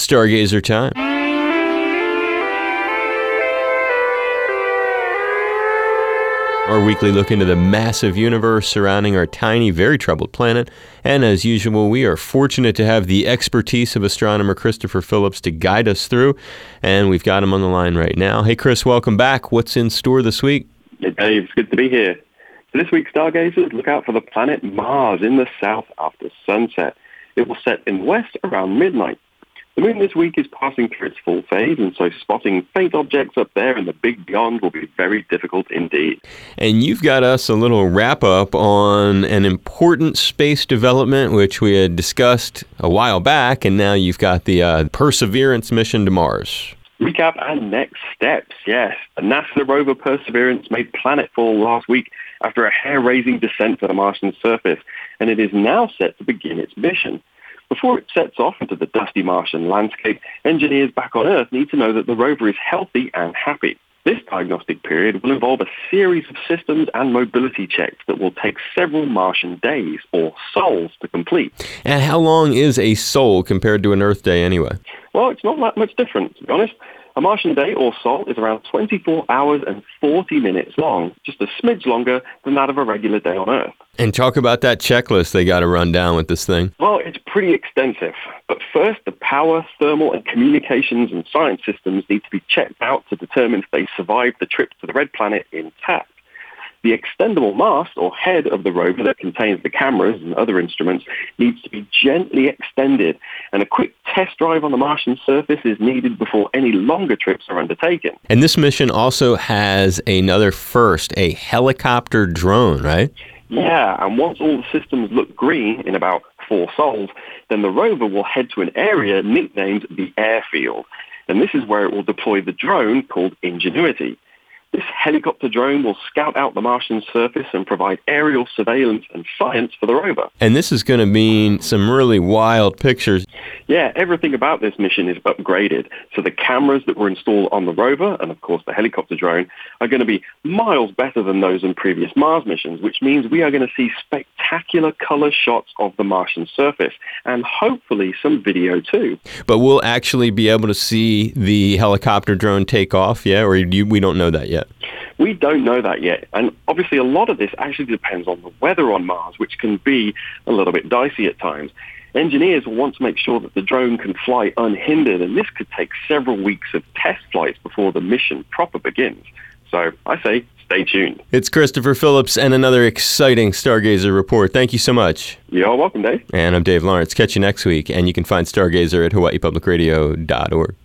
Stargazer time. Our weekly look into the massive universe surrounding our tiny, very troubled planet. And as usual, we are fortunate to have the expertise of astronomer Christopher Phillips to guide us through. And we've got him on the line right now. Hey, Chris, welcome back. What's in store this week? Hey, Dave. It's good to be here. So this week, stargazers, look out for the planet Mars in the south after sunset. It will set in the west around midnight. The moon this week is passing through its full phase, and so spotting faint objects up there in the big beyond will be very difficult indeed. And you've got us a little wrap up on an important space development, which we had discussed a while back, and now you've got the uh, Perseverance mission to Mars. Recap and next steps, yes. The NASA rover Perseverance made planetfall last week after a hair-raising descent to the Martian surface, and it is now set to begin its mission. Before it sets off into the dusty Martian landscape, engineers back on Earth need to know that the rover is healthy and happy. This diagnostic period will involve a series of systems and mobility checks that will take several Martian days, or sols, to complete. And how long is a sol compared to an Earth day anyway? Well, it's not that much different, to be honest. A Martian day or sol is around 24 hours and 40 minutes long, just a smidge longer than that of a regular day on Earth. And talk about that checklist they got to run down with this thing. Well, it's pretty extensive. But first, the power, thermal, and communications and science systems need to be checked out to determine if they survived the trip to the red planet intact. The extendable mast or head of the rover that contains the cameras and other instruments needs to be gently extended and a quick test drive on the Martian surface is needed before any longer trips are undertaken. And this mission also has another first, a helicopter drone, right? Yeah, and once all the systems look green in about four sols, then the rover will head to an area nicknamed the airfield. And this is where it will deploy the drone called Ingenuity. This helicopter drone will scout out the Martian surface and provide aerial surveillance and science for the rover. And this is going to mean some really wild pictures. Yeah, everything about this mission is upgraded. So the cameras that were installed on the rover and, of course, the helicopter drone are going to be miles better than those in previous Mars missions, which means we are going to see spectacular color shots of the Martian surface and hopefully some video too. But we'll actually be able to see the helicopter drone take off, yeah? Or you, we don't know that yet? We don't know that yet. And obviously, a lot of this actually depends on the weather on Mars, which can be a little bit dicey at times. Engineers will want to make sure that the drone can fly unhindered, and this could take several weeks of test flights before the mission proper begins. So I say stay tuned. It's Christopher Phillips and another exciting Stargazer report. Thank you so much. You're welcome, Dave. And I'm Dave Lawrence. Catch you next week, and you can find Stargazer at hawaiipublicradio.org.